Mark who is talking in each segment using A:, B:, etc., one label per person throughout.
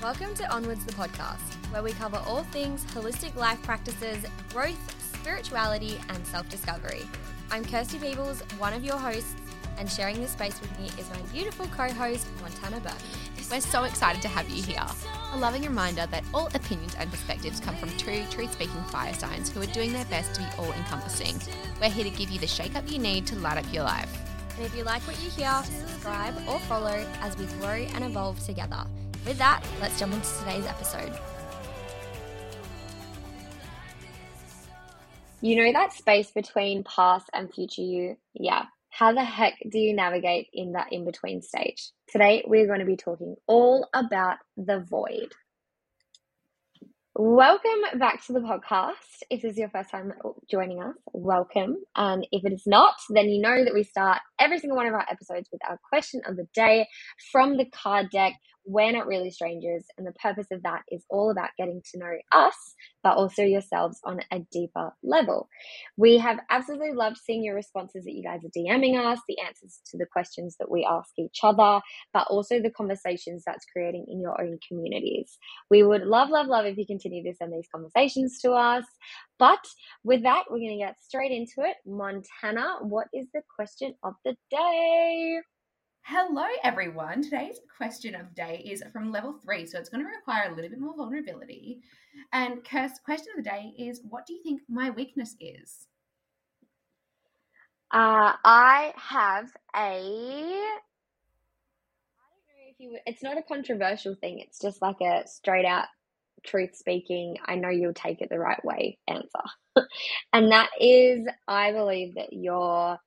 A: Welcome to Onwards the podcast, where we cover all things holistic life practices, growth, spirituality, and self discovery. I'm Kirsty Peebles, one of your hosts, and sharing this space with me is my beautiful co host, Montana Burke.
B: We're so excited to have you here. A loving reminder that all opinions and perspectives come from two truth speaking fire signs who are doing their best to be all encompassing. We're here to give you the shake up you need to light up your life.
A: And if you like what you hear, subscribe or follow as we grow and evolve together. With that, let's jump into today's episode.
C: You know that space between past and future you? Yeah. How the heck do you navigate in that in between stage? Today, we're going to be talking all about the void. Welcome back to the podcast. If this is your first time joining us, welcome. And if it is not, then you know that we start every single one of our episodes with our question of the day from the card deck. We're not really strangers, and the purpose of that is all about getting to know us, but also yourselves on a deeper level. We have absolutely loved seeing your responses that you guys are DMing us, the answers to the questions that we ask each other, but also the conversations that's creating in your own communities. We would love, love, love if you continue to send these conversations to us. But with that, we're going to get straight into it. Montana, what is the question of the day?
B: Hello, everyone. Today's question of the day is from level three, so it's going to require a little bit more vulnerability. And Kirst, question of the day is what do you think my weakness is?
C: Uh, I have a. I don't know if you. It's not a controversial thing. It's just like a straight out truth speaking. I know you'll take it the right way answer, and that is I believe that your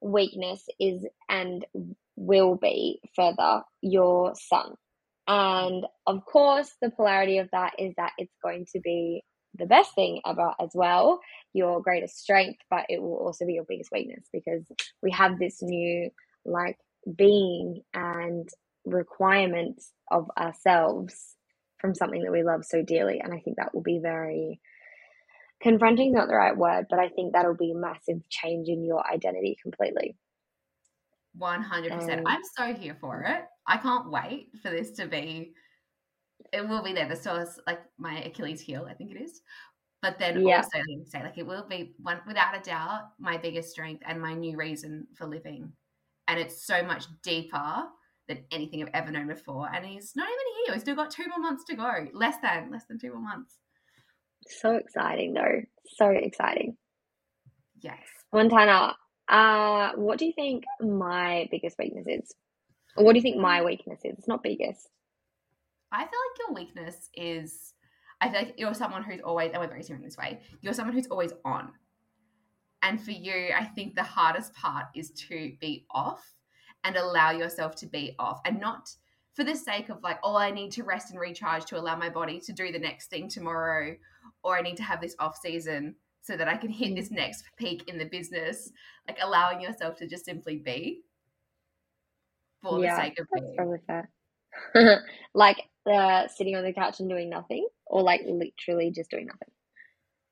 C: weakness is and will be further your son. And of course, the polarity of that is that it's going to be the best thing ever as well, your greatest strength, but it will also be your biggest weakness because we have this new like being and requirements of ourselves from something that we love so dearly. And I think that will be very confronting, not the right word, but I think that'll be a massive change in your identity completely.
B: 100%. Um, I'm so here for it. I can't wait for this to be. It will be there. The source, like my Achilles heel, I think it is. But then yeah. also, say, like it will be one without a doubt my biggest strength and my new reason for living. And it's so much deeper than anything I've ever known before. And he's not even here. We've still got two more months to go. Less than, less than two more months.
C: So exciting, though. So exciting.
B: Yes.
C: Montana, uh, what do you think my biggest weakness is? Or what do you think my weakness is? It's not biggest.
B: I feel like your weakness is I feel like you're someone who's always, and we're very in this way, you're someone who's always on. And for you, I think the hardest part is to be off and allow yourself to be off and not for the sake of like, oh, I need to rest and recharge to allow my body to do the next thing tomorrow, or I need to have this off season so that I can hit this next peak in the business, like allowing yourself to just simply be for yeah, the sake of being.
C: Probably fair. like uh, sitting on the couch and doing nothing, or like literally just doing nothing.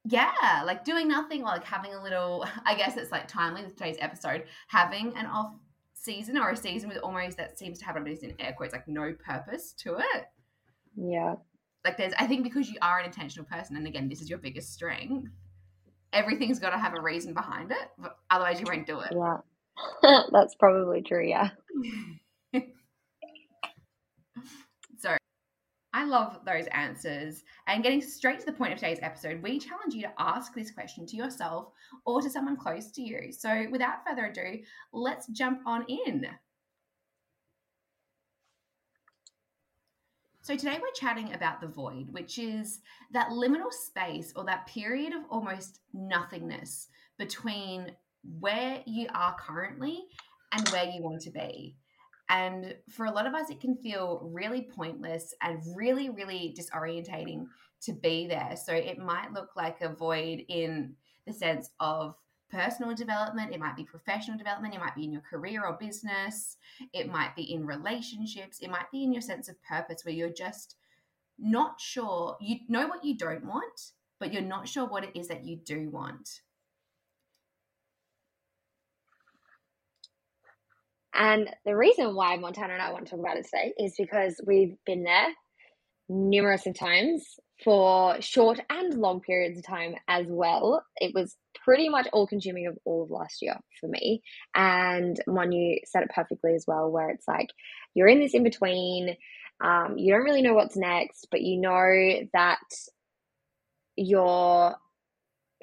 B: Yeah, like doing nothing, or like having a little. I guess it's like timely with today's episode, having an off season or a season with almost that seems to have bit in air quotes, like no purpose to it.
C: Yeah.
B: Like there's, I think because you are an intentional person, and again, this is your biggest strength everything's got to have a reason behind it. Otherwise, you won't do it.
C: Yeah. That's probably true. Yeah.
B: so I love those answers. And getting straight to the point of today's episode, we challenge you to ask this question to yourself or to someone close to you. So without further ado, let's jump on in. So, today we're chatting about the void, which is that liminal space or that period of almost nothingness between where you are currently and where you want to be. And for a lot of us, it can feel really pointless and really, really disorientating to be there. So, it might look like a void in the sense of personal development, it might be professional development, it might be in your career or business, it might be in relationships, it might be in your sense of purpose where you're just not sure, you know what you don't want, but you're not sure what it is that you do want.
C: And the reason why Montana and I want to talk about it today is because we've been there numerous of times for short and long periods of time as well. It was pretty much all consuming of all of last year for me. And Monu said it perfectly as well, where it's like you're in this in between. Um, you don't really know what's next, but you know that you're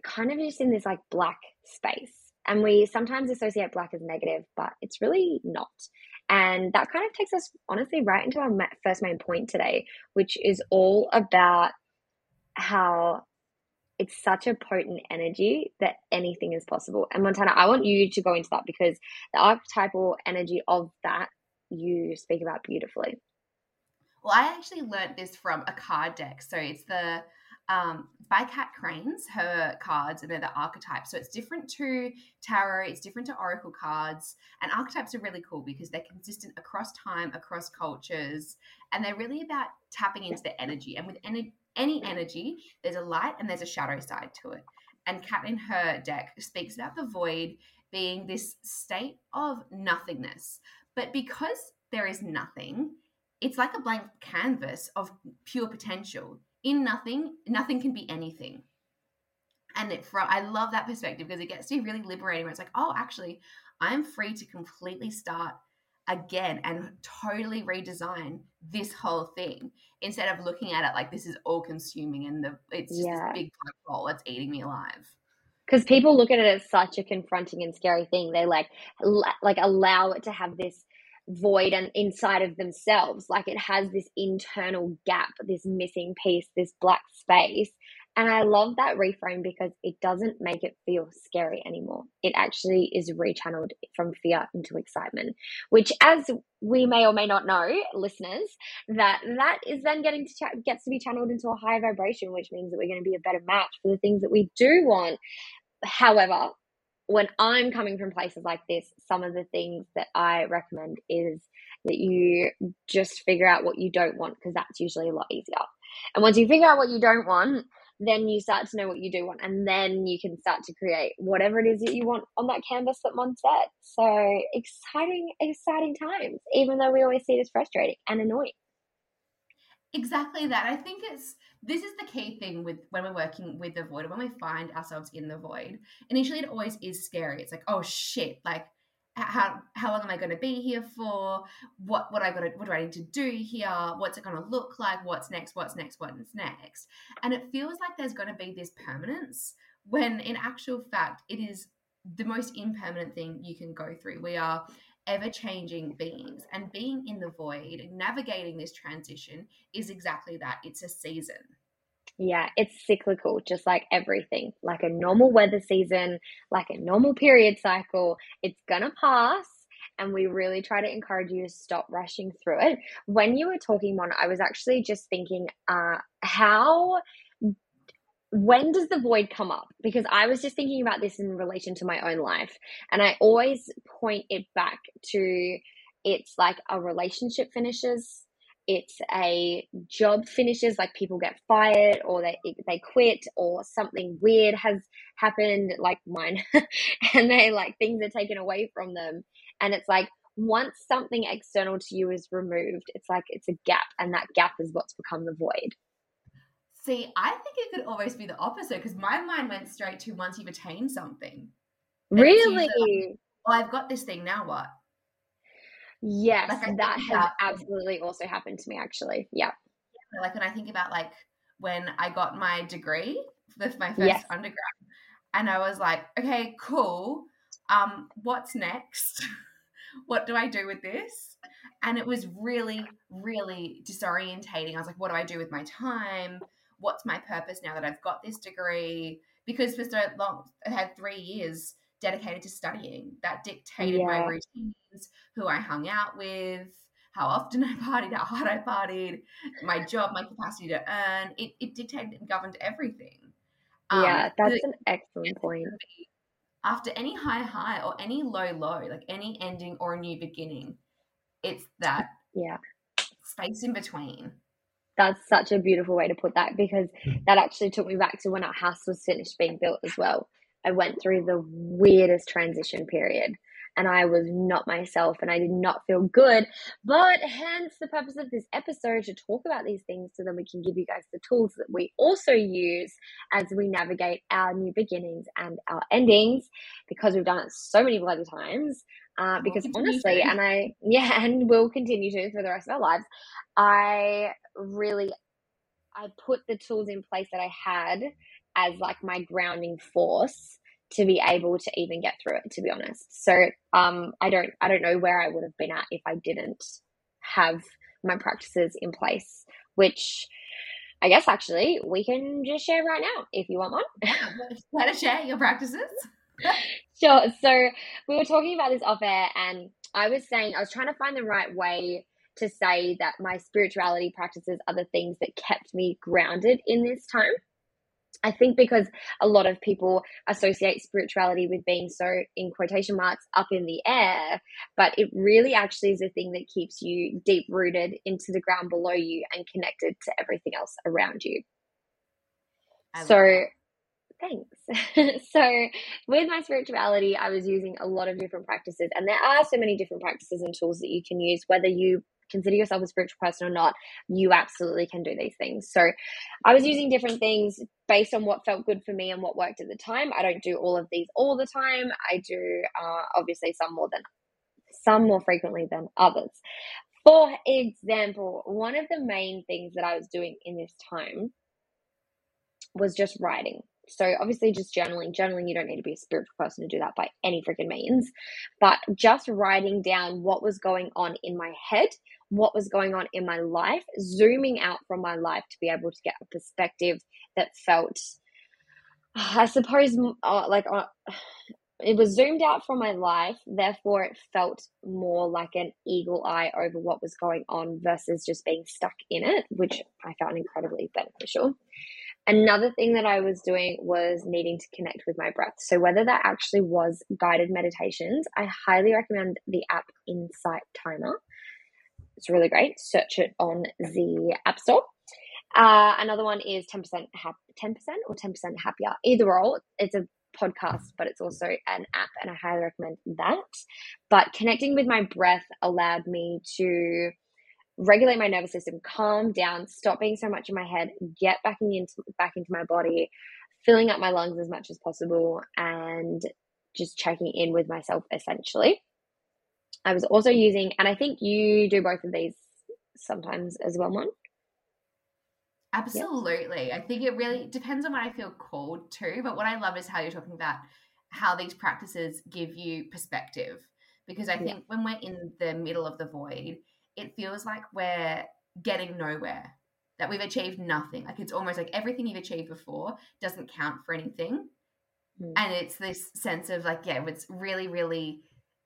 C: kind of just in this like black space. And we sometimes associate black as negative, but it's really not. And that kind of takes us honestly right into our first main point today, which is all about how it's such a potent energy that anything is possible. And Montana, I want you to go into that because the archetypal energy of that you speak about beautifully.
B: Well, I actually learned this from a card deck. So it's the um, by Kat Cranes, her cards, and they're the archetypes. So it's different to tarot, it's different to oracle cards. And archetypes are really cool because they're consistent across time, across cultures, and they're really about tapping into the energy. And with any, any mm-hmm. energy, there's a light and there's a shadow side to it. And Kat in her deck speaks about the void being this state of nothingness. But because there is nothing, it's like a blank canvas of pure potential in nothing, nothing can be anything. And it, for, I love that perspective because it gets to be really liberating where it's like, oh, actually, I'm free to completely start again and totally redesign this whole thing instead of looking at it like this is all consuming and the it's just yeah. this big black hole that's eating me alive
C: because people look at it as such a confronting and scary thing they like like allow it to have this void and inside of themselves. Like it has this internal gap, this missing piece, this black space. And I love that reframe because it doesn't make it feel scary anymore. It actually is rechanneled from fear into excitement, which, as we may or may not know, listeners, that that is then getting to gets to be channeled into a higher vibration, which means that we're going to be a better match for the things that we do want. However, when I'm coming from places like this, some of the things that I recommend is that you just figure out what you don't want because that's usually a lot easier. And once you figure out what you don't want, then you start to know what you do want, and then you can start to create whatever it is that you want on that canvas that Mon set. So exciting, exciting times, even though we always see it as frustrating and annoying.
B: Exactly that. I think it's this is the key thing with when we're working with the void when we find ourselves in the void initially it always is scary it's like oh shit like how how long am I going to be here for? What what I got what do I need to do here? What's it going to look like? What's next? What's next? What's next? And it feels like there's going to be this permanence when in actual fact it is the most impermanent thing you can go through. We are ever changing beings and being in the void, navigating this transition is exactly that. It's a season.
C: Yeah, it's cyclical, just like everything. Like a normal weather season, like a normal period cycle, it's gonna pass. And we really try to encourage you to stop rushing through it. When you were talking, Mon, I was actually just thinking, uh, how when does the void come up? Because I was just thinking about this in relation to my own life. And I always point it back to it's like a relationship finishes, it's a job finishes, like people get fired or they, they quit or something weird has happened, like mine, and they like things are taken away from them. And it's like, once something external to you is removed, it's like it's a gap, and that gap is what's become the void.
B: See, I think it could always be the opposite because my mind went straight to once you've attained something.
C: Really?
B: Like, oh, I've got this thing. Now what?
C: Yes, like that has absolutely also happened to me. Actually, yeah.
B: yeah. Like when I think about like when I got my degree, my first yes. undergrad, and I was like, okay, cool. Um, what's next? what do I do with this? And it was really, really disorientating. I was like, what do I do with my time? what's my purpose now that I've got this degree? Because for so long, I had three years dedicated to studying. That dictated yeah. my routines, who I hung out with, how often I partied, how hard I partied, my job, my capacity to earn. It, it dictated and governed everything.
C: Um, yeah, that's an excellent point.
B: After any high high or any low low, like any ending or a new beginning, it's that
C: yeah
B: space in between
C: that's such a beautiful way to put that because hmm. that actually took me back to when our house was finished being built as well. I went through the weirdest transition period and I was not myself and I did not feel good. But hence the purpose of this episode to talk about these things so then we can give you guys the tools that we also use as we navigate our new beginnings and our endings because we've done it so many bloody times. Uh, because honestly, to. and I, yeah, and will continue to for the rest of our lives, I really, I put the tools in place that I had as like my grounding force to be able to even get through it to be honest. So um i don't i don't know where i would have been at if i didn't have my practices in place which i guess actually we can just share right now if you want one.
B: Let us share your practices?
C: Sure. So we were talking about this off air and i was saying i was trying to find the right way to say that my spirituality practices are the things that kept me grounded in this time I think because a lot of people associate spirituality with being so, in quotation marks, up in the air, but it really actually is a thing that keeps you deep rooted into the ground below you and connected to everything else around you. So, thanks. so, with my spirituality, I was using a lot of different practices, and there are so many different practices and tools that you can use, whether you consider yourself a spiritual person or not, you absolutely can do these things. So I was using different things based on what felt good for me and what worked at the time. I don't do all of these all the time. I do uh, obviously some more than some more frequently than others. For example, one of the main things that I was doing in this time was just writing. So obviously just journaling. Journaling, you don't need to be a spiritual person to do that by any freaking means. But just writing down what was going on in my head, what was going on in my life, zooming out from my life to be able to get a perspective that felt, I suppose, uh, like uh, it was zoomed out from my life. Therefore, it felt more like an eagle eye over what was going on versus just being stuck in it, which I found incredibly beneficial. Another thing that I was doing was needing to connect with my breath. So, whether that actually was guided meditations, I highly recommend the app Insight Timer. It's really great. Search it on the App Store. Uh, another one is 10% hap- 10% or 10% happier. Either or, it's a podcast, but it's also an app, and I highly recommend that. But connecting with my breath allowed me to regulate my nervous system, calm down, stop being so much in my head, get back into back into my body, filling up my lungs as much as possible, and just checking in with myself essentially. I was also using, and I think you do both of these sometimes as well, Mon.
B: Absolutely. Yep. I think it really depends on what I feel called to. But what I love is how you're talking about how these practices give you perspective. Because I think yep. when we're in the middle of the void, it feels like we're getting nowhere, that we've achieved nothing. Like it's almost like everything you've achieved before doesn't count for anything. Mm. And it's this sense of like, yeah, it's really, really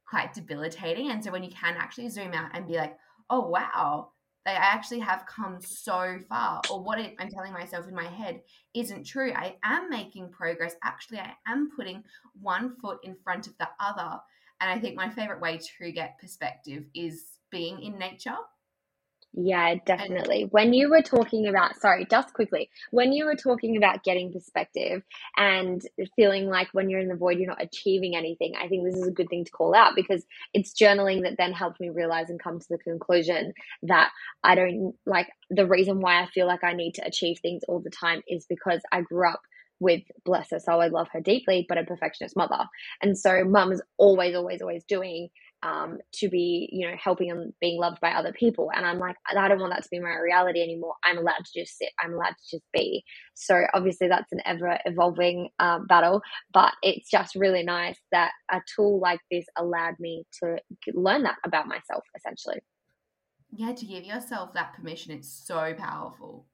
B: quite debilitating. And so when you can actually zoom out and be like, oh, wow, they actually have come so far, or what I'm telling myself in my head isn't true. I am making progress. Actually, I am putting one foot in front of the other. And I think my favorite way to get perspective is being in nature.
C: Yeah, definitely. When you were talking about, sorry, just quickly, when you were talking about getting perspective and feeling like when you're in the void, you're not achieving anything, I think this is a good thing to call out because it's journaling that then helped me realize and come to the conclusion that I don't like the reason why I feel like I need to achieve things all the time is because I grew up with bless her so I love her deeply, but a perfectionist mother. And so mum is always, always, always doing um, to be, you know, helping and being loved by other people. And I'm like, I don't want that to be my reality anymore. I'm allowed to just sit. I'm allowed to just be. So obviously that's an ever evolving uh, battle, but it's just really nice that a tool like this allowed me to learn that about myself, essentially.
B: Yeah, to give yourself that permission, it's so powerful.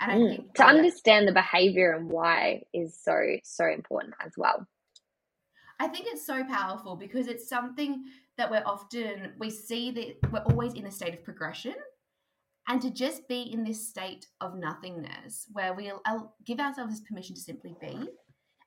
B: And I
C: mm,
B: think
C: to understand the behavior and why is so, so important as well.
B: I think it's so powerful because it's something that we're often we see that we're always in a state of progression and to just be in this state of nothingness where we'll give ourselves permission to simply be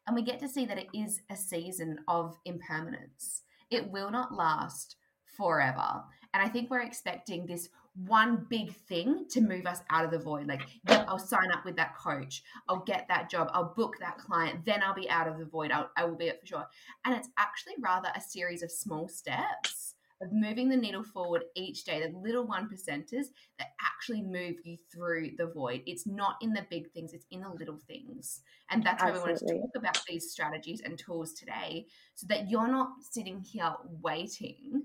B: and we get to see that it is a season of impermanence it will not last forever. And I think we're expecting this one big thing to move us out of the void. Like, yeah, I'll sign up with that coach. I'll get that job. I'll book that client. Then I'll be out of the void. I'll, I will be it for sure. And it's actually rather a series of small steps of moving the needle forward each day, the little one percenters that actually move you through the void. It's not in the big things, it's in the little things. And that's why we wanted to talk about these strategies and tools today so that you're not sitting here waiting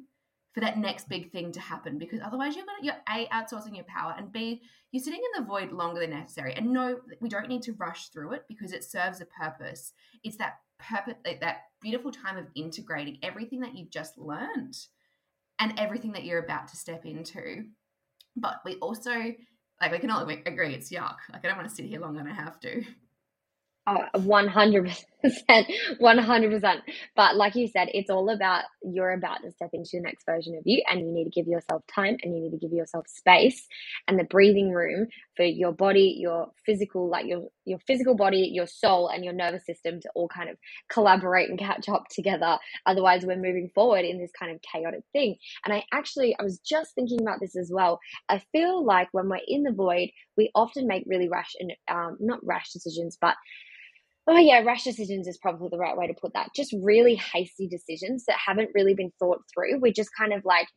B: for that next big thing to happen because otherwise you're gonna you're a outsourcing your power and b you're sitting in the void longer than necessary. And no we don't need to rush through it because it serves a purpose. It's that purpose that beautiful time of integrating everything that you've just learned and everything that you're about to step into. But we also like we can all agree it's yuck. Like i don't want to sit here longer than i have to.
C: Oh, one hundred percent, one hundred percent. But like you said, it's all about you're about to step into the next version of you, and you need to give yourself time, and you need to give yourself space and the breathing room for your body, your physical, like your your physical body, your soul, and your nervous system to all kind of collaborate and catch up together. Otherwise, we're moving forward in this kind of chaotic thing. And I actually, I was just thinking about this as well. I feel like when we're in the void, we often make really rash and um, not rash decisions, but oh yeah, rash decisions is probably the right way to put that. Just really hasty decisions that haven't really been thought through. We're just kind of like,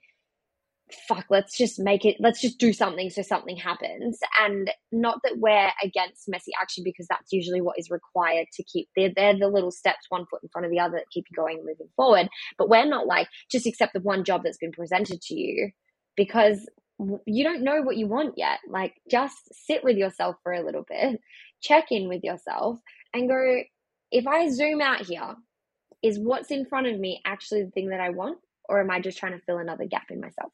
C: fuck, let's just make it, let's just do something so something happens. And not that we're against messy action because that's usually what is required to keep, they're, they're the little steps, one foot in front of the other that keep you going and moving forward. But we're not like, just accept the one job that's been presented to you because you don't know what you want yet. Like, just sit with yourself for a little bit, check in with yourself, and go, if I zoom out here, is what's in front of me actually the thing that I want? Or am I just trying to fill another gap in myself?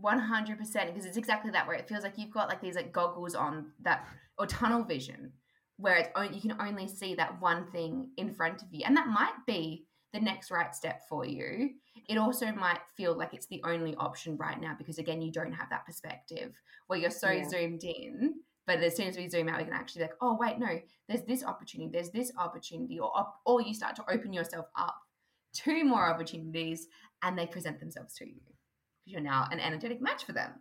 B: 100% because it's exactly that where it feels like you've got like these like goggles on that or tunnel vision where it's only, you can only see that one thing in front of you and that might be the next right step for you it also might feel like it's the only option right now because again you don't have that perspective where you're so yeah. zoomed in but as soon as we zoom out, we can actually be like, oh wait, no, there's this opportunity, there's this opportunity, or or you start to open yourself up to more opportunities, and they present themselves to you because you're now an energetic match for them.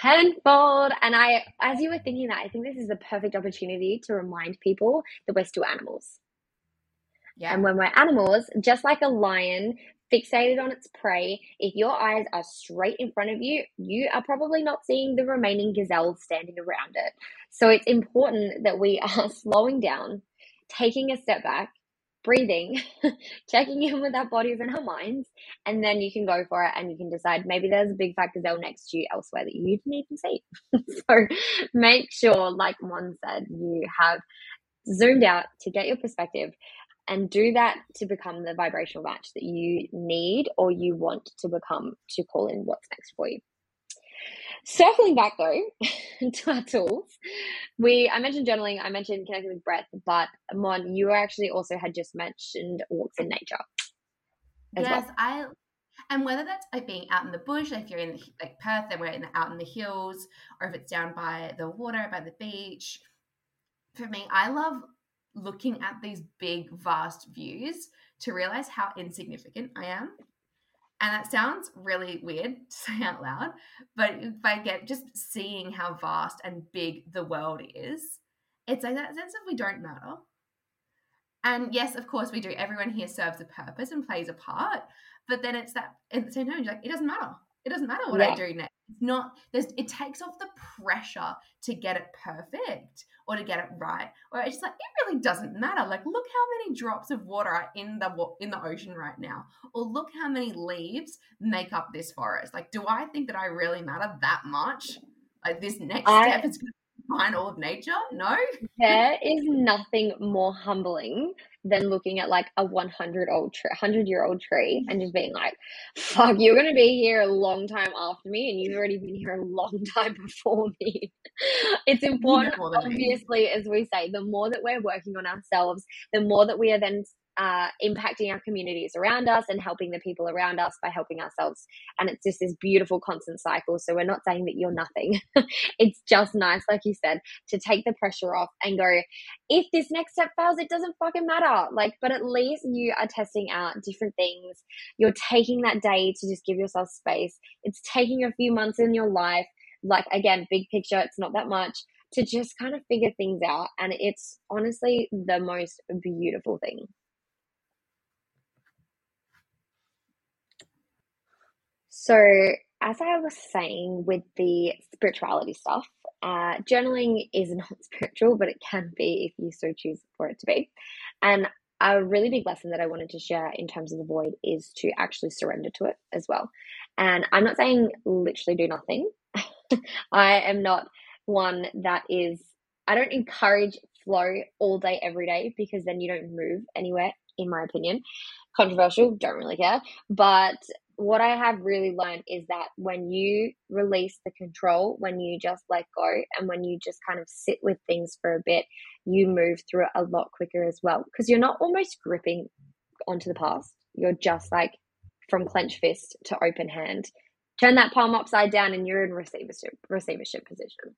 C: Tenfold. And I, as you were thinking that, I think this is the perfect opportunity to remind people that we're still animals. Yeah. And when we're animals, just like a lion fixated on its prey, if your eyes are straight in front of you, you are probably not seeing the remaining gazelles standing around it. So it's important that we are slowing down, taking a step back, breathing, checking in with our bodies and our minds, and then you can go for it and you can decide maybe there's a big fat gazelle next to you elsewhere that you didn't even see. so make sure, like Mon said, you have zoomed out to get your perspective and do that to become the vibrational match that you need or you want to become to call in what's next for you. Circling back though to our tools, we I mentioned journaling, I mentioned connecting with breath, but Mon, you actually also had just mentioned walks in nature.
B: Yes, well. I and whether that's like being out in the bush, like if you're in like Perth, then we're in the, out in the hills, or if it's down by the water, by the beach. For me, I love looking at these big, vast views to realize how insignificant I am. And that sounds really weird to say out loud, but if I get just seeing how vast and big the world is, it's like that sense of we don't matter. And yes, of course we do. Everyone here serves a purpose and plays a part. But then it's that at the same time, you're like, it doesn't matter. It doesn't matter what yeah. I do next. It's not there's it takes off the pressure to get it perfect or to get it right. Or it's just like it really doesn't matter. Like look how many drops of water are in the in the ocean right now, or look how many leaves make up this forest. Like, do I think that I really matter that much? Like this next I, step is going find all of nature? No.
C: There is nothing more humbling than looking at like a 100 old tree, 100 year old tree and just being like, fuck, you're going to be here a long time after me and you've already been here a long time before me. it's important, obviously, as we say, the more that we're working on ourselves, the more that we are then uh, impacting our communities around us and helping the people around us by helping ourselves. And it's just this beautiful constant cycle. So we're not saying that you're nothing. it's just nice, like you said, to take the pressure off and go, if this next step fails, it doesn't fucking matter. Like, but at least you are testing out different things. You're taking that day to just give yourself space. It's taking a few months in your life. Like, again, big picture, it's not that much to just kind of figure things out. And it's honestly the most beautiful thing. So, as I was saying with the spirituality stuff, uh, journaling is not spiritual, but it can be if you so choose for it to be. And a really big lesson that I wanted to share in terms of the void is to actually surrender to it as well. And I'm not saying literally do nothing. I am not one that is, I don't encourage flow all day, every day, because then you don't move anywhere, in my opinion. Controversial, don't really care. But what I have really learned is that when you release the control, when you just let go, and when you just kind of sit with things for a bit, you move through it a lot quicker as well. Because you're not almost gripping onto the past. You're just like from clenched fist to open hand. Turn that palm upside down, and you're in receivership receivership position.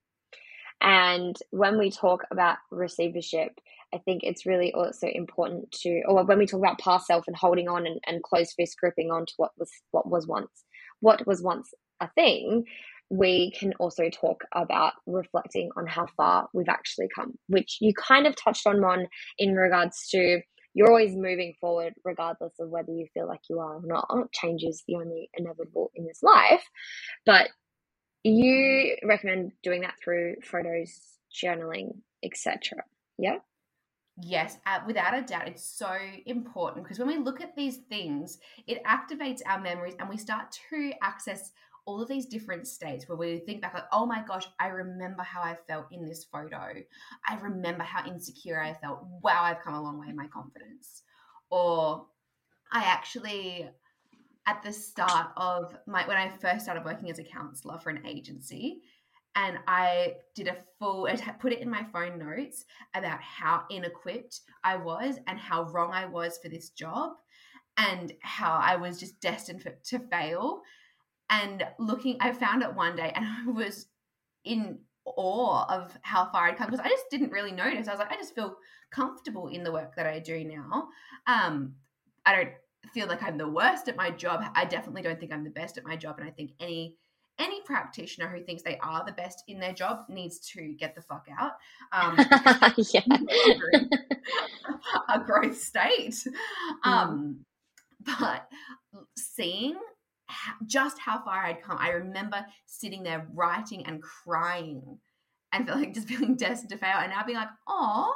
C: And when we talk about receivership, I think it's really also important to, or when we talk about past self and holding on and, and close fist gripping on to what was what was once, what was once a thing, we can also talk about reflecting on how far we've actually come, which you kind of touched on, Mon, in regards to you're always moving forward regardless of whether you feel like you are or not. Change is the only inevitable in this life. But you recommend doing that through photos, journaling, etc. Yeah.
B: Yes, uh, without a doubt, it's so important because when we look at these things, it activates our memories and we start to access all of these different states where we think back like, oh my gosh, I remember how I felt in this photo. I remember how insecure I felt. Wow, I've come a long way in my confidence. Or I actually at the start of my when I first started working as a counselor for an agency and I did a full I put it in my phone notes about how inequipped I was and how wrong I was for this job and how I was just destined for, to fail. And looking I found it one day and I was in awe of how far I'd come because I just didn't really notice. I was like I just feel comfortable in the work that I do now. Um I don't feel like I'm the worst at my job. I definitely don't think I'm the best at my job. And I think any any practitioner who thinks they are the best in their job needs to get the fuck out. Um, a growth state. Mm. Um, but seeing just how far I'd come, I remember sitting there writing and crying and feeling just feeling destined to fail, and now being like, oh.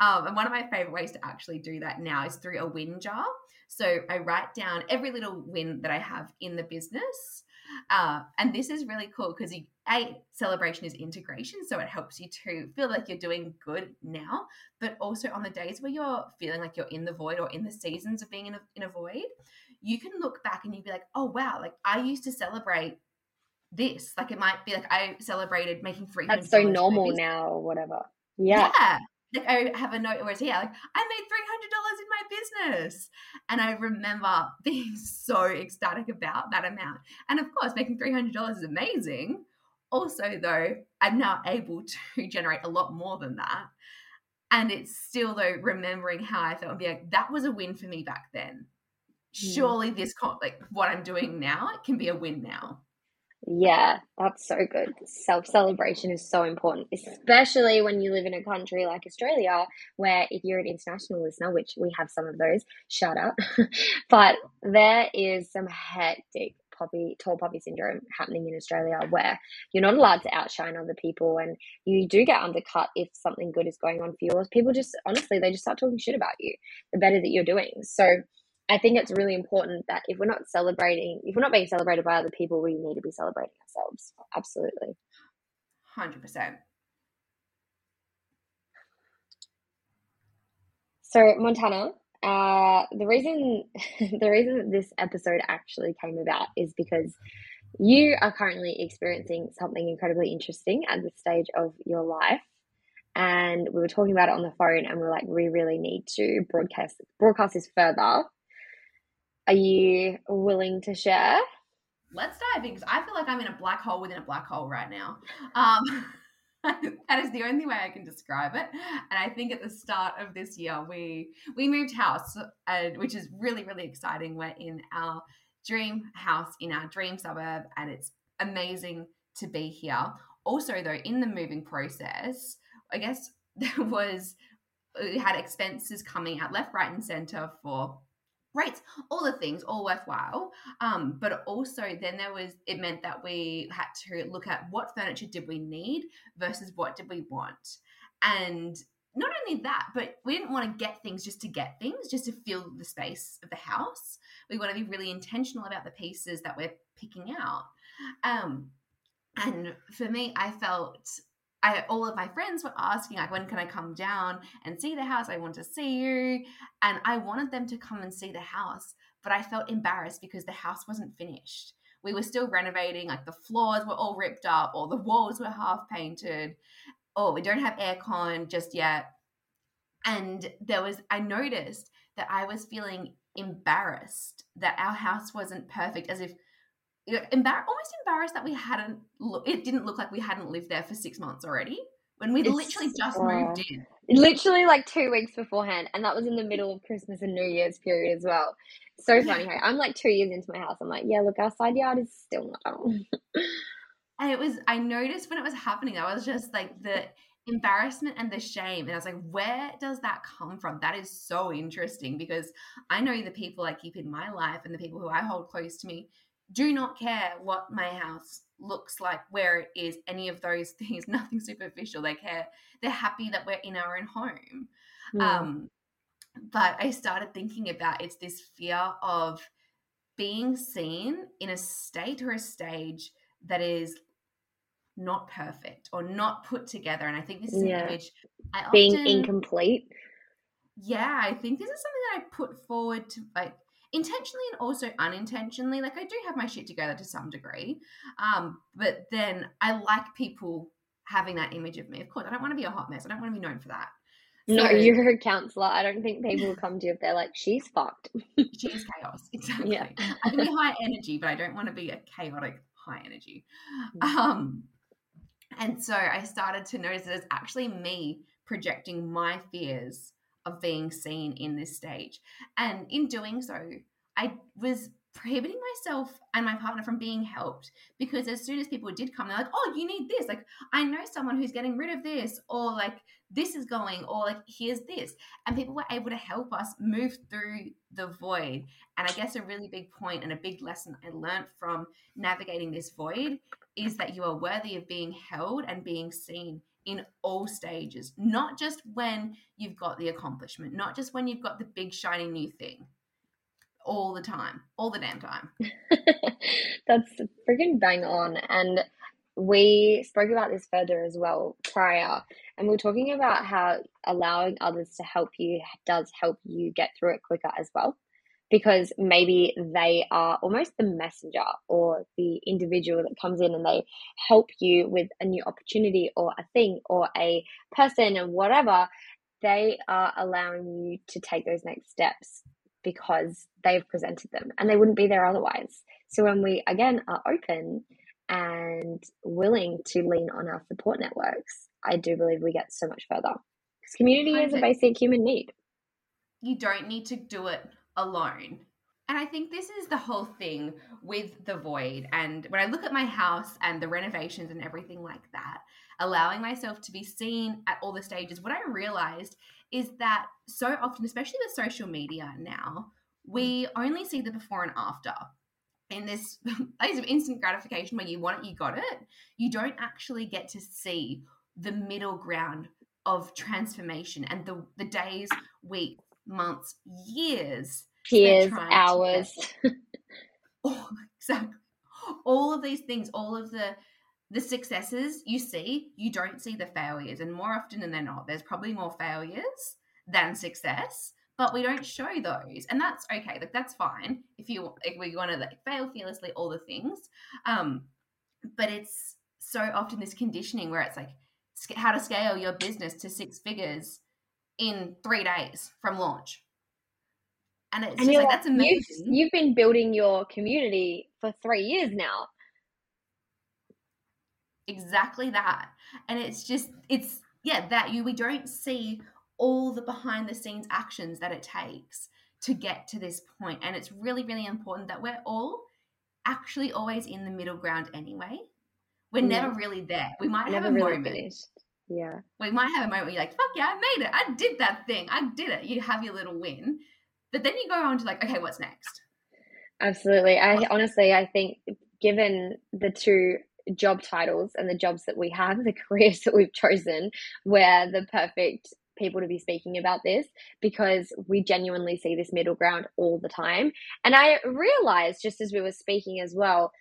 B: Um, and one of my favorite ways to actually do that now is through a win jar. So I write down every little win that I have in the business. Uh, and this is really cool because a celebration is integration, so it helps you to feel like you're doing good now, but also on the days where you're feeling like you're in the void or in the seasons of being in a, in a void, you can look back and you'd be like, oh wow, like I used to celebrate this. Like it might be like I celebrated making three.
C: That's so normal now, or whatever. Yeah.
B: yeah like I have a note where it's here, like I made three hundred dollars in my business, and I remember being so ecstatic about that amount. And of course, making three hundred dollars is amazing. Also, though, I'm now able to generate a lot more than that, and it's still though remembering how I felt and be like, that was a win for me back then. Hmm. Surely this like what I'm doing now it can be a win now.
C: Yeah, that's so good. Self celebration is so important, especially when you live in a country like Australia, where if you're an international listener, which we have some of those, shout out, but there is some hectic poppy, tall poppy syndrome happening in Australia where you're not allowed to outshine other people and you do get undercut if something good is going on for yours. People just, honestly, they just start talking shit about you the better that you're doing. So, I think it's really important that if we're not celebrating, if we're not being celebrated by other people, we need to be celebrating ourselves. Absolutely.
B: 100%.
C: So, Montana, uh, the reason the reason that this episode actually came about is because you are currently experiencing something incredibly interesting at this stage of your life, and we were talking about it on the phone and we are like we really need to broadcast broadcast this further are you willing to share
B: let's dive in because i feel like i'm in a black hole within a black hole right now um that is the only way I can describe it. And I think at the start of this year, we we moved house, and which is really really exciting. We're in our dream house in our dream suburb, and it's amazing to be here. Also, though, in the moving process, I guess there was we had expenses coming out left, right, and center for rates, all the things, all worthwhile. Um, but also then there was it meant that we had to look at what furniture did we need versus what did we want. And not only that, but we didn't want to get things just to get things, just to fill the space of the house. We want to be really intentional about the pieces that we're picking out. Um, and for me, I felt I, all of my friends were asking, like, when can I come down and see the house? I want to see you. And I wanted them to come and see the house, but I felt embarrassed because the house wasn't finished. We were still renovating, like, the floors were all ripped up, or the walls were half painted. Oh, we don't have aircon just yet. And there was, I noticed that I was feeling embarrassed that our house wasn't perfect, as if embar- almost embarrassed that we hadn't it didn't look like we hadn't lived there for six months already when we literally just uh, moved in.
C: Literally like two weeks beforehand and that was in the middle of christmas and new year's period as well. So funny hey i'm like two years into my house i'm like yeah look our side yard is still not done
B: and it was i noticed when it was happening i was just like the embarrassment and the shame and i was like where does that come from? That is so interesting because i know the people i keep in my life and the people who i hold close to me do not care what my house looks like, where it is, any of those things, nothing superficial. They care, they're happy that we're in our own home. Um, but I started thinking about it's this fear of being seen in a state or a stage that is not perfect or not put together. And I think this is yeah. an image
C: I being often, incomplete.
B: Yeah, I think this is something that I put forward to like intentionally and also unintentionally. Like I do have my shit together to some degree, um, but then I like people having that image of me. Of course, I don't want to be a hot mess. I don't want to be known for that.
C: So, no, you're a counselor. I don't think people will come to you if they're like, she's fucked.
B: she's chaos. Exactly. Yeah. I can be high energy, but I don't want to be a chaotic high energy. Mm. Um, and so I started to notice that it's actually me projecting my fears of being seen in this stage. And in doing so, I was prohibiting myself and my partner from being helped because as soon as people did come, they're like, oh, you need this. Like, I know someone who's getting rid of this, or like, this is going, or like, here's this. And people were able to help us move through the void. And I guess a really big point and a big lesson I learned from navigating this void is that you are worthy of being held and being seen in all stages, not just when you've got the accomplishment, not just when you've got the big shiny new thing. All the time, all the damn time.
C: That's freaking bang on. And we spoke about this further as well prior, and we are talking about how allowing others to help you does help you get through it quicker as well because maybe they are almost the messenger or the individual that comes in and they help you with a new opportunity or a thing or a person and whatever, they are allowing you to take those next steps because they've presented them and they wouldn't be there otherwise. So when we again are open and willing to lean on our support networks, I do believe we get so much further. Because community is a basic human need.
B: You don't need to do it alone. And I think this is the whole thing with the void. And when I look at my house and the renovations and everything like that, allowing myself to be seen at all the stages, what I realized is that so often, especially with social media now, we only see the before and after. In this place of instant gratification where you want it, you got it, you don't actually get to see the middle ground of transformation and the, the days, weeks, months, years,
C: years, hours.
B: oh, exactly. All of these things, all of the the successes you see, you don't see the failures, and more often than not, there's probably more failures than success. But we don't show those, and that's okay. Like that's fine if you if we want to like fail fearlessly, all the things. Um, but it's so often this conditioning where it's like how to scale your business to six figures in three days from launch. And it's and just like, that's amazing.
C: You've, you've been building your community for three years now.
B: Exactly that. And it's just, it's, yeah, that you, we don't see all the behind the scenes actions that it takes to get to this point. And it's really, really important that we're all actually always in the middle ground anyway. We're yeah. never really there. We might never have a really moment. Finished.
C: Yeah.
B: We might have a moment where you're like, fuck yeah, I made it. I did that thing. I did it. You have your little win. But then you go on to like, okay, what's next?
C: Absolutely. I honestly, I think given the two job titles and the jobs that we have, the careers that we've chosen, we're the perfect people to be speaking about this because we genuinely see this middle ground all the time. And I realized just as we were speaking as well,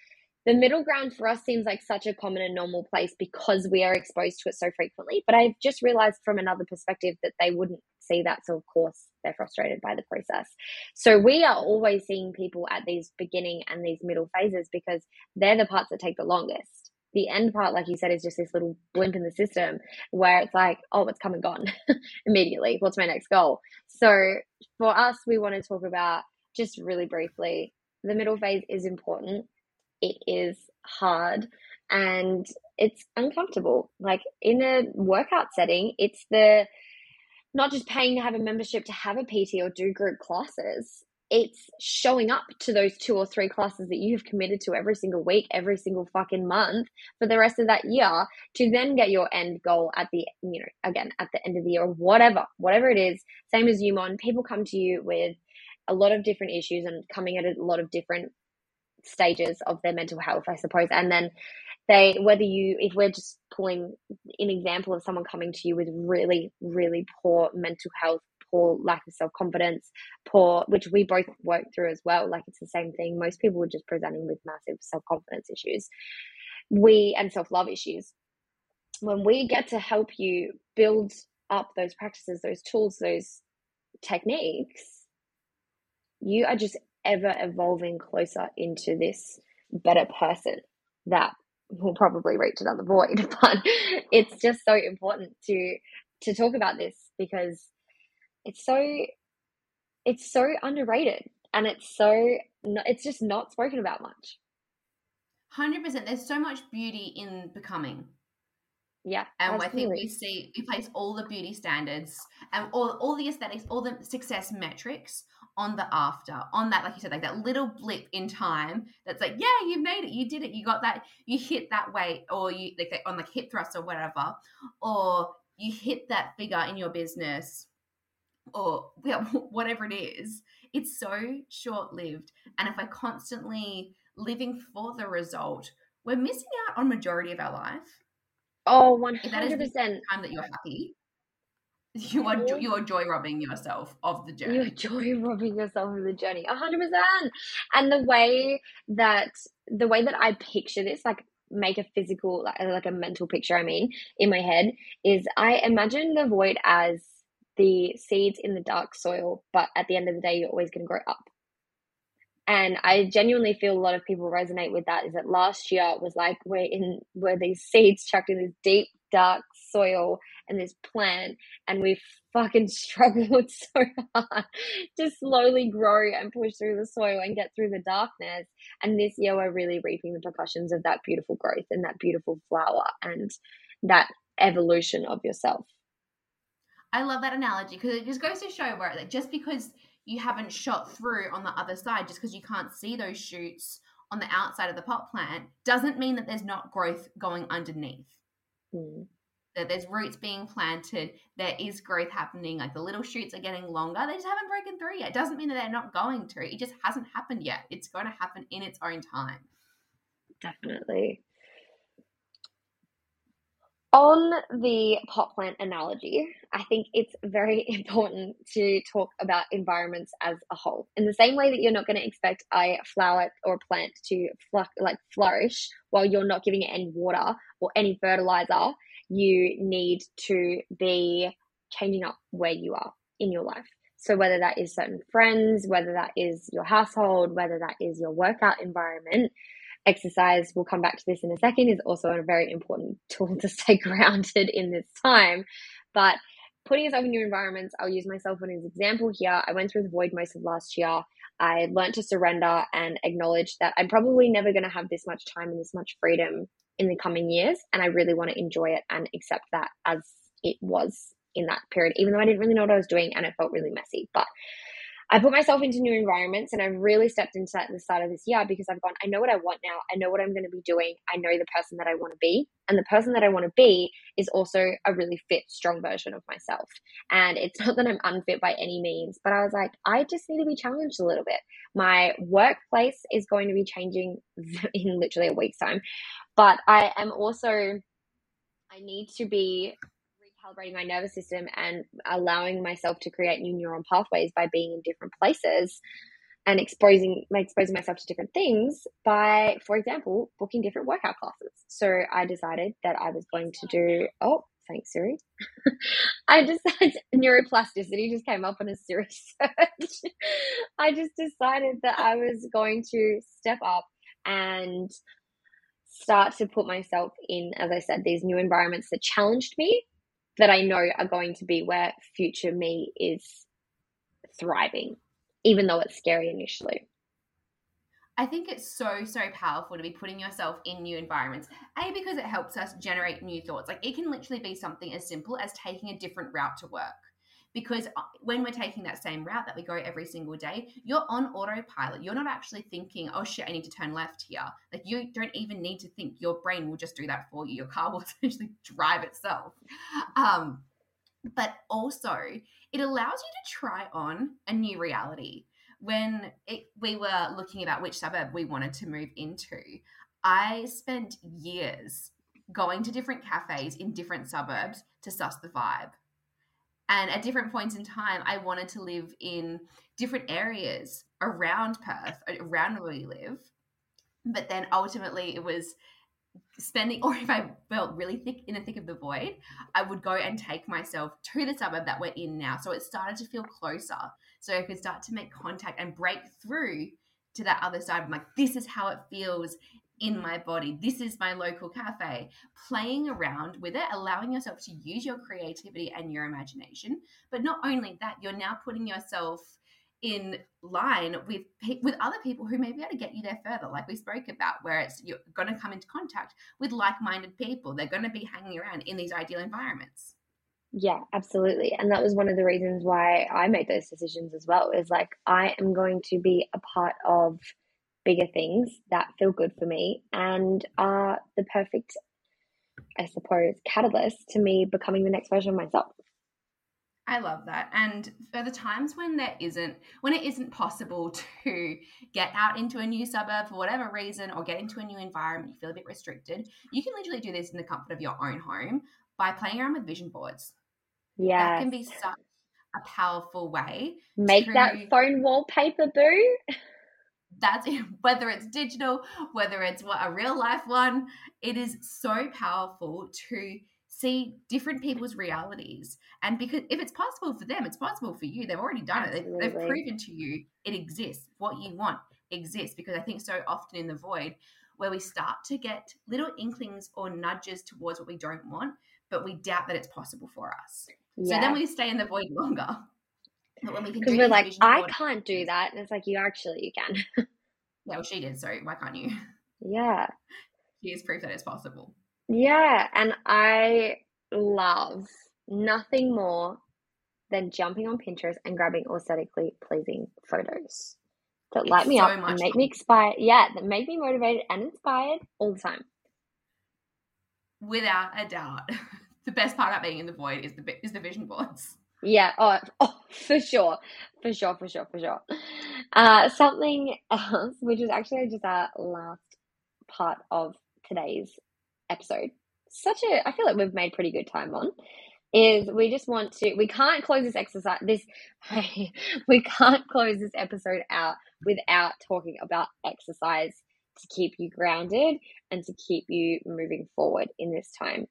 C: the middle ground for us seems like such a common and normal place because we are exposed to it so frequently. But I've just realized from another perspective that they wouldn't see that. So, of course, they're frustrated by the process. So, we are always seeing people at these beginning and these middle phases because they're the parts that take the longest. The end part, like you said, is just this little blimp in the system where it's like, oh, it's come and gone immediately. What's my next goal? So, for us, we want to talk about just really briefly the middle phase is important it is hard and it's uncomfortable. Like in a workout setting, it's the not just paying to have a membership to have a PT or do group classes. It's showing up to those two or three classes that you've committed to every single week, every single fucking month for the rest of that year to then get your end goal at the, you know, again, at the end of the year or whatever, whatever it is. Same as Umon, people come to you with a lot of different issues and coming at a lot of different stages of their mental health, I suppose. And then they, whether you, if we're just pulling an example of someone coming to you with really, really poor mental health, poor lack of self confidence, poor, which we both work through as well. Like it's the same thing. Most people are just presenting with massive self confidence issues. We, and self love issues. When we get to help you build up those practices, those tools, those techniques, you are just ever evolving closer into this better person that will probably reach another void. But it's just so important to to talk about this because it's so it's so underrated and it's so it's just not spoken about much.
B: 100% there's so much beauty in becoming
C: yeah
B: and absolutely. i think we see we place all the beauty standards and all, all the aesthetics all the success metrics on the after, on that, like you said, like that little blip in time that's like, yeah, you made it, you did it, you got that, you hit that weight, or you like on like hip thrust or whatever, or you hit that figure in your business, or yeah, whatever it is. It's so short lived. And if we're constantly living for the result, we're missing out on majority of our life.
C: Oh, 100%. If that is
B: the time that you're happy, you are you are joy robbing yourself of the journey.
C: You're joy robbing yourself of the journey, hundred percent. And the way that the way that I picture this, like make a physical, like, like a mental picture. I mean, in my head, is I imagine the void as the seeds in the dark soil, but at the end of the day, you're always going to grow up. And I genuinely feel a lot of people resonate with that. Is that last year was like we're in where these seeds chucked in this deep dark soil and this plant and we fucking struggled so hard to slowly grow and push through the soil and get through the darkness and this year we're really reaping the percussions of that beautiful growth and that beautiful flower and that evolution of yourself
B: i love that analogy because it just goes to show where that just because you haven't shot through on the other side just because you can't see those shoots on the outside of the pot plant doesn't mean that there's not growth going underneath
C: mm
B: that there's roots being planted, there is growth happening, like the little shoots are getting longer. They just haven't broken through yet. It doesn't mean that they're not going to. It just hasn't happened yet. It's going to happen in its own time.
C: Definitely. On the pot plant analogy, I think it's very important to talk about environments as a whole. In the same way that you're not going to expect a flower or a plant to fl- like flourish while you're not giving it any water or any fertilizer, you need to be changing up where you are in your life. So, whether that is certain friends, whether that is your household, whether that is your workout environment, exercise, we'll come back to this in a second, is also a very important tool to stay grounded in this time. But putting yourself in new environments, I'll use myself as an example here. I went through the void most of last year. I learned to surrender and acknowledge that I'm probably never going to have this much time and this much freedom in the coming years. And I really want to enjoy it and accept that as it was in that period, even though I didn't really know what I was doing and it felt really messy. But I put myself into new environments and I've really stepped into that at the start of this year because I've gone, I know what I want now. I know what I'm going to be doing. I know the person that I want to be. And the person that I want to be is also a really fit, strong version of myself. And it's not that I'm unfit by any means, but I was like, I just need to be challenged a little bit. My workplace is going to be changing in literally a week's time. But I am also, I need to be recalibrating my nervous system and allowing myself to create new neuron pathways by being in different places and exposing exposing myself to different things by for example booking different workout classes. So i decided that i was going to do oh thanks siri. I decided neuroplasticity just came up on a siri search. I just decided that i was going to step up and start to put myself in as i said these new environments that challenged me that I know are going to be where future me is thriving, even though it's scary initially.
B: I think it's so, so powerful to be putting yourself in new environments. A, because it helps us generate new thoughts. Like it can literally be something as simple as taking a different route to work because uh, when we're taking that same route that we go every single day, you're on autopilot. You're not actually thinking, oh shit, I need to turn left here. Like you don't even need to think. Your brain will just do that for you. Your car will essentially drive itself. Um, but also, it allows you to try on a new reality. When it, we were looking about which suburb we wanted to move into, I spent years going to different cafes in different suburbs to suss the vibe and at different points in time, I wanted to live in different areas around Perth, around where we live. But then ultimately, it was spending, or if I felt really thick in the thick of the void, I would go and take myself to the suburb that we're in now. So it started to feel closer. So I could start to make contact and break through to that other side. I'm like, this is how it feels in my body. This is my local cafe. Playing around with it, allowing yourself to use your creativity and your imagination. But not only that, you're now putting yourself in line with with other people who may be able to get you there further like we spoke about where it's you're going to come into contact with like-minded people they're going to be hanging around in these ideal environments
C: yeah absolutely and that was one of the reasons why i made those decisions as well is like i am going to be a part of bigger things that feel good for me and are the perfect, I suppose, catalyst to me becoming the next version of myself.
B: I love that. And for the times when there isn't, when it isn't possible to get out into a new suburb for whatever reason or get into a new environment, you feel a bit restricted, you can literally do this in the comfort of your own home by playing around with vision boards.
C: Yeah.
B: That can be such a powerful way.
C: Make to... that phone wallpaper, boo.
B: that's whether it's digital, whether it's a real life one, it is so powerful to see different people's realities. And because if it's possible for them, it's possible for you. They've already done Absolutely. it. They've, they've proven to you it exists. What you want exists. Because I think so often in the void, where we start to get little inklings or nudges towards what we don't want, but we doubt that it's possible for us. Yeah. So then we stay in the void longer.
C: But when we can because we're like, I can't do that, and it's like you actually you can.
B: yeah, well, she did. So why can't you?
C: Yeah,
B: she is proof that it's possible.
C: Yeah, and I love nothing more than jumping on Pinterest and grabbing aesthetically pleasing photos that it's light me so up and make fun. me inspired. Yeah, that make me motivated and inspired all the time.
B: Without a doubt, the best part about being in the void is the is the vision boards.
C: Yeah. Oh, oh, for sure, for sure, for sure, for sure. Uh, something else, which is actually just our last part of today's episode. Such a, I feel like we've made pretty good time on. Is we just want to, we can't close this exercise, this, we can't close this episode out without talking about exercise to keep you grounded and to keep you moving forward in this time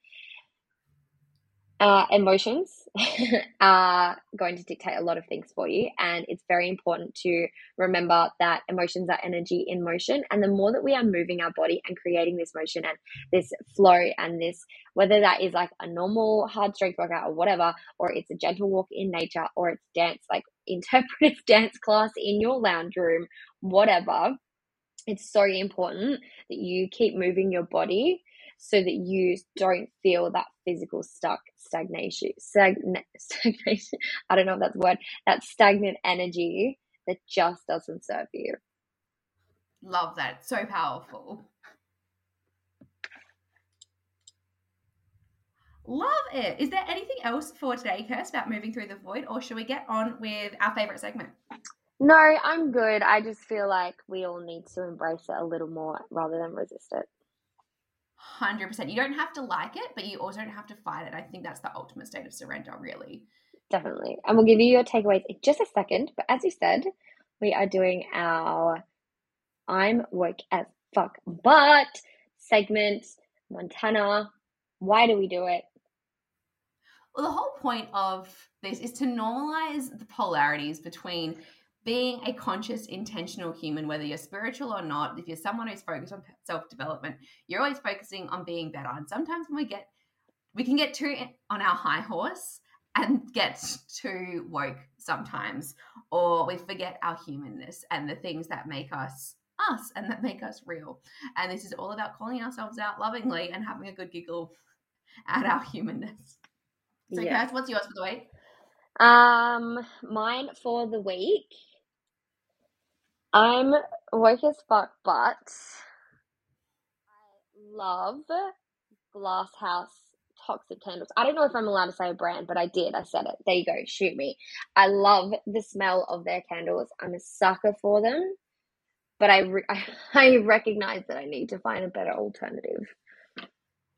C: uh, emotions are going to dictate a lot of things for you. And it's very important to remember that emotions are energy in motion. And the more that we are moving our body and creating this motion and this flow and this, whether that is like a normal hard strength workout or whatever, or it's a gentle walk in nature, or it's dance, like interpretive dance class in your lounge room, whatever, it's so important that you keep moving your body so that you don't feel that physical stuck stagnation stagna- stagnation i don't know if that's a word that stagnant energy that just doesn't serve you
B: love that so powerful Love it. Is there anything else for today, Kirst, about moving through the void, or should we get on with our favorite segment?
C: No, I'm good. I just feel like we all need to embrace it a little more rather than resist it.
B: 100%. You don't have to like it, but you also don't have to fight it. I think that's the ultimate state of surrender, really.
C: Definitely. And we'll give you your takeaways in just a second. But as you said, we are doing our I'm woke as fuck but segment, Montana. Why do we do it?
B: Well, the whole point of this is to normalize the polarities between being a conscious, intentional human, whether you're spiritual or not, if you're someone who's focused on self development, you're always focusing on being better. And sometimes when we get, we can get too on our high horse and get too woke sometimes, or we forget our humanness and the things that make us us and that make us real. And this is all about calling ourselves out lovingly and having a good giggle at our humanness. So, yeah. what's yours for the week?
C: Um, mine for the week I'm woke as fuck, but I love Glass House toxic candles. I don't know if I'm allowed to say a brand, but I did. I said it. There you go. Shoot me. I love the smell of their candles. I'm a sucker for them, but I re- I recognize that I need to find a better alternative.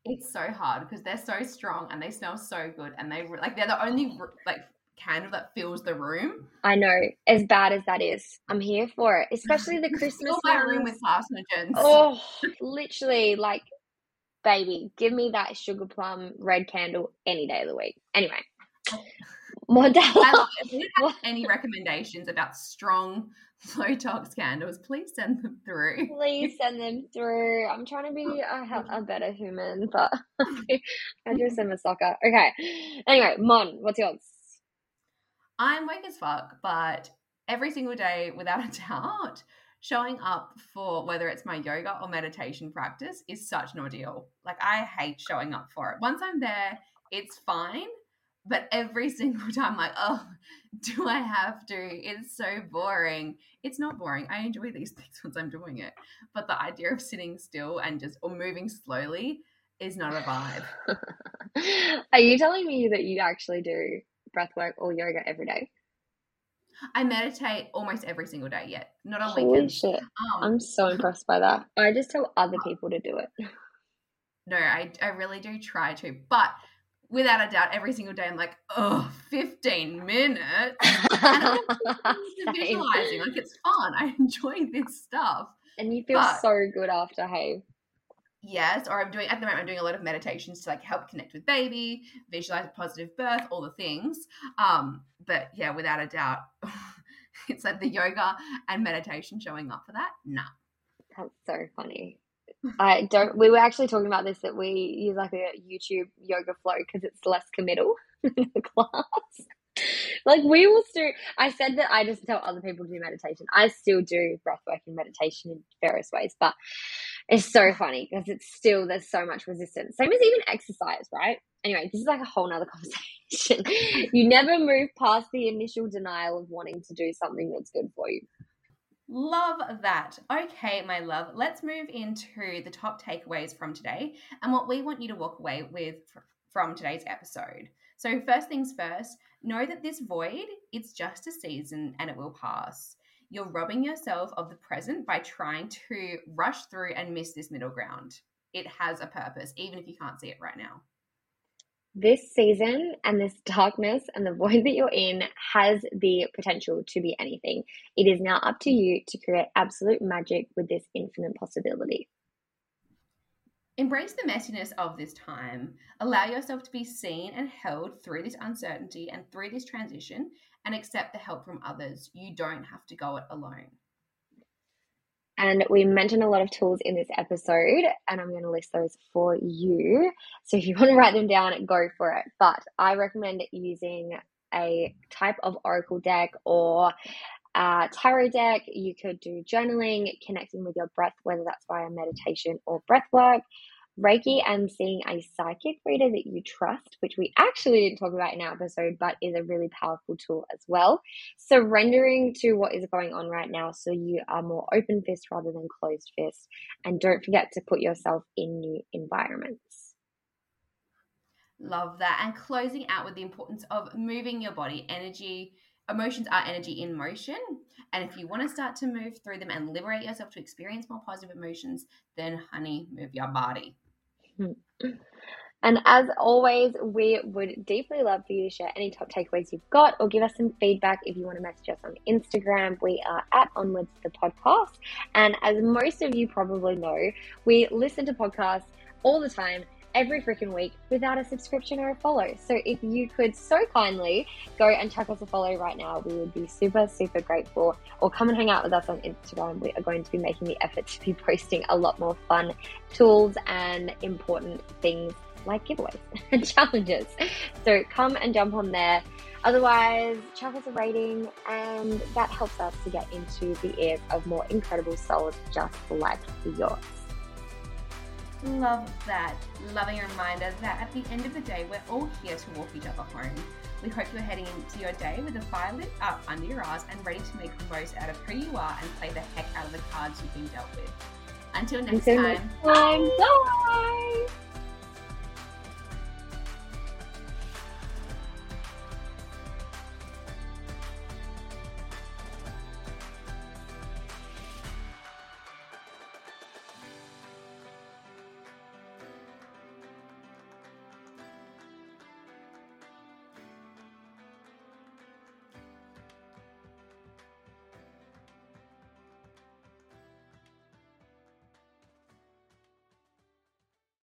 B: It's so hard because they're so strong and they smell so good, and they like they're the only like candle that fills the room.
C: I know, as bad as that is, I'm here for it. Especially the Christmas. Fill
B: my room with carcinogens.
C: Oh, literally, like, baby, give me that sugar plum red candle any day of the week. Anyway,
B: Modella. If you have any recommendations about strong low tox candles, please send them through.
C: Please send them through. I'm trying to be a, a better human, but I just am a sucker. Okay. Anyway, Mon, what's yours?
B: I'm woke as fuck, but every single day, without a doubt, showing up for whether it's my yoga or meditation practice is such an ordeal. Like, I hate showing up for it. Once I'm there, it's fine. But every single time, like, oh, do I have to? It's so boring. It's not boring. I enjoy these things once I'm doing it. But the idea of sitting still and just, or moving slowly is not a vibe.
C: Are you telling me that you actually do breath work or yoga every day?
B: I meditate almost every single day. Yet, not on
C: Holy
B: weekends.
C: shit! Um, I'm so impressed by that. I just tell other people to do it.
B: No, I I really do try to, but without a doubt, every single day I'm like, oh, 15 minutes. and I'm visualizing. Like it's fun. I enjoy this stuff.
C: And you feel but, so good after, hey
B: yes or i'm doing at the moment i'm doing a lot of meditations to like help connect with baby visualize a positive birth all the things. Um but yeah without a doubt it's like the yoga and meditation showing up for that? Nah.
C: That's so funny. I don't we were actually talking about this that we use like a youtube yoga flow because it's less committal in the class. Like we will still i said that i just tell other people to do meditation. I still do breath work and meditation in various ways but it's so funny because it's still there's so much resistance. Same as even exercise, right? Anyway, this is like a whole nother conversation. you never move past the initial denial of wanting to do something that's good for you.
B: Love that. Okay, my love, let's move into the top takeaways from today and what we want you to walk away with from today's episode. So, first things first, know that this void, it's just a season and it will pass you're robbing yourself of the present by trying to rush through and miss this middle ground. It has a purpose, even if you can't see it right now.
C: This season and this darkness and the void that you're in has the potential to be anything. It is now up to you to create absolute magic with this infinite possibility.
B: Embrace the messiness of this time. Allow yourself to be seen and held through this uncertainty and through this transition and accept the help from others. You don't have to go it alone.
C: And we mentioned a lot of tools in this episode, and I'm going to list those for you. So if you want to write them down, go for it. But I recommend using a type of oracle deck or tarot deck. You could do journaling, connecting with your breath, whether that's via meditation or breath work. Reiki and seeing a psychic reader that you trust, which we actually didn't talk about in our episode, but is a really powerful tool as well. Surrendering to what is going on right now so you are more open fist rather than closed fist. And don't forget to put yourself in new environments.
B: Love that. And closing out with the importance of moving your body. Energy, emotions are energy in motion. And if you want to start to move through them and liberate yourself to experience more positive emotions, then honey, move your body. Mm-hmm.
C: And as always, we would deeply love for you to share any top takeaways you've got or give us some feedback if you want to message us on Instagram. We are at Onwards the Podcast. And as most of you probably know, we listen to podcasts all the time every freaking week without a subscription or a follow. So if you could so kindly go and chuck us a follow right now, we would be super, super grateful. Or come and hang out with us on Instagram. We are going to be making the effort to be posting a lot more fun tools and important things like giveaways and challenges. So come and jump on there. Otherwise, chuck us a rating, and that helps us to get into the ears of more incredible souls just like yours.
B: Love that. Loving reminder that at the end of the day, we're all here to walk each other home. We hope you're heading into your day with a fire lit up under your eyes and ready to make the most out of who you are and play the heck out of the cards you've been dealt with. Until next
C: Until
B: time.
C: Next time. Bye.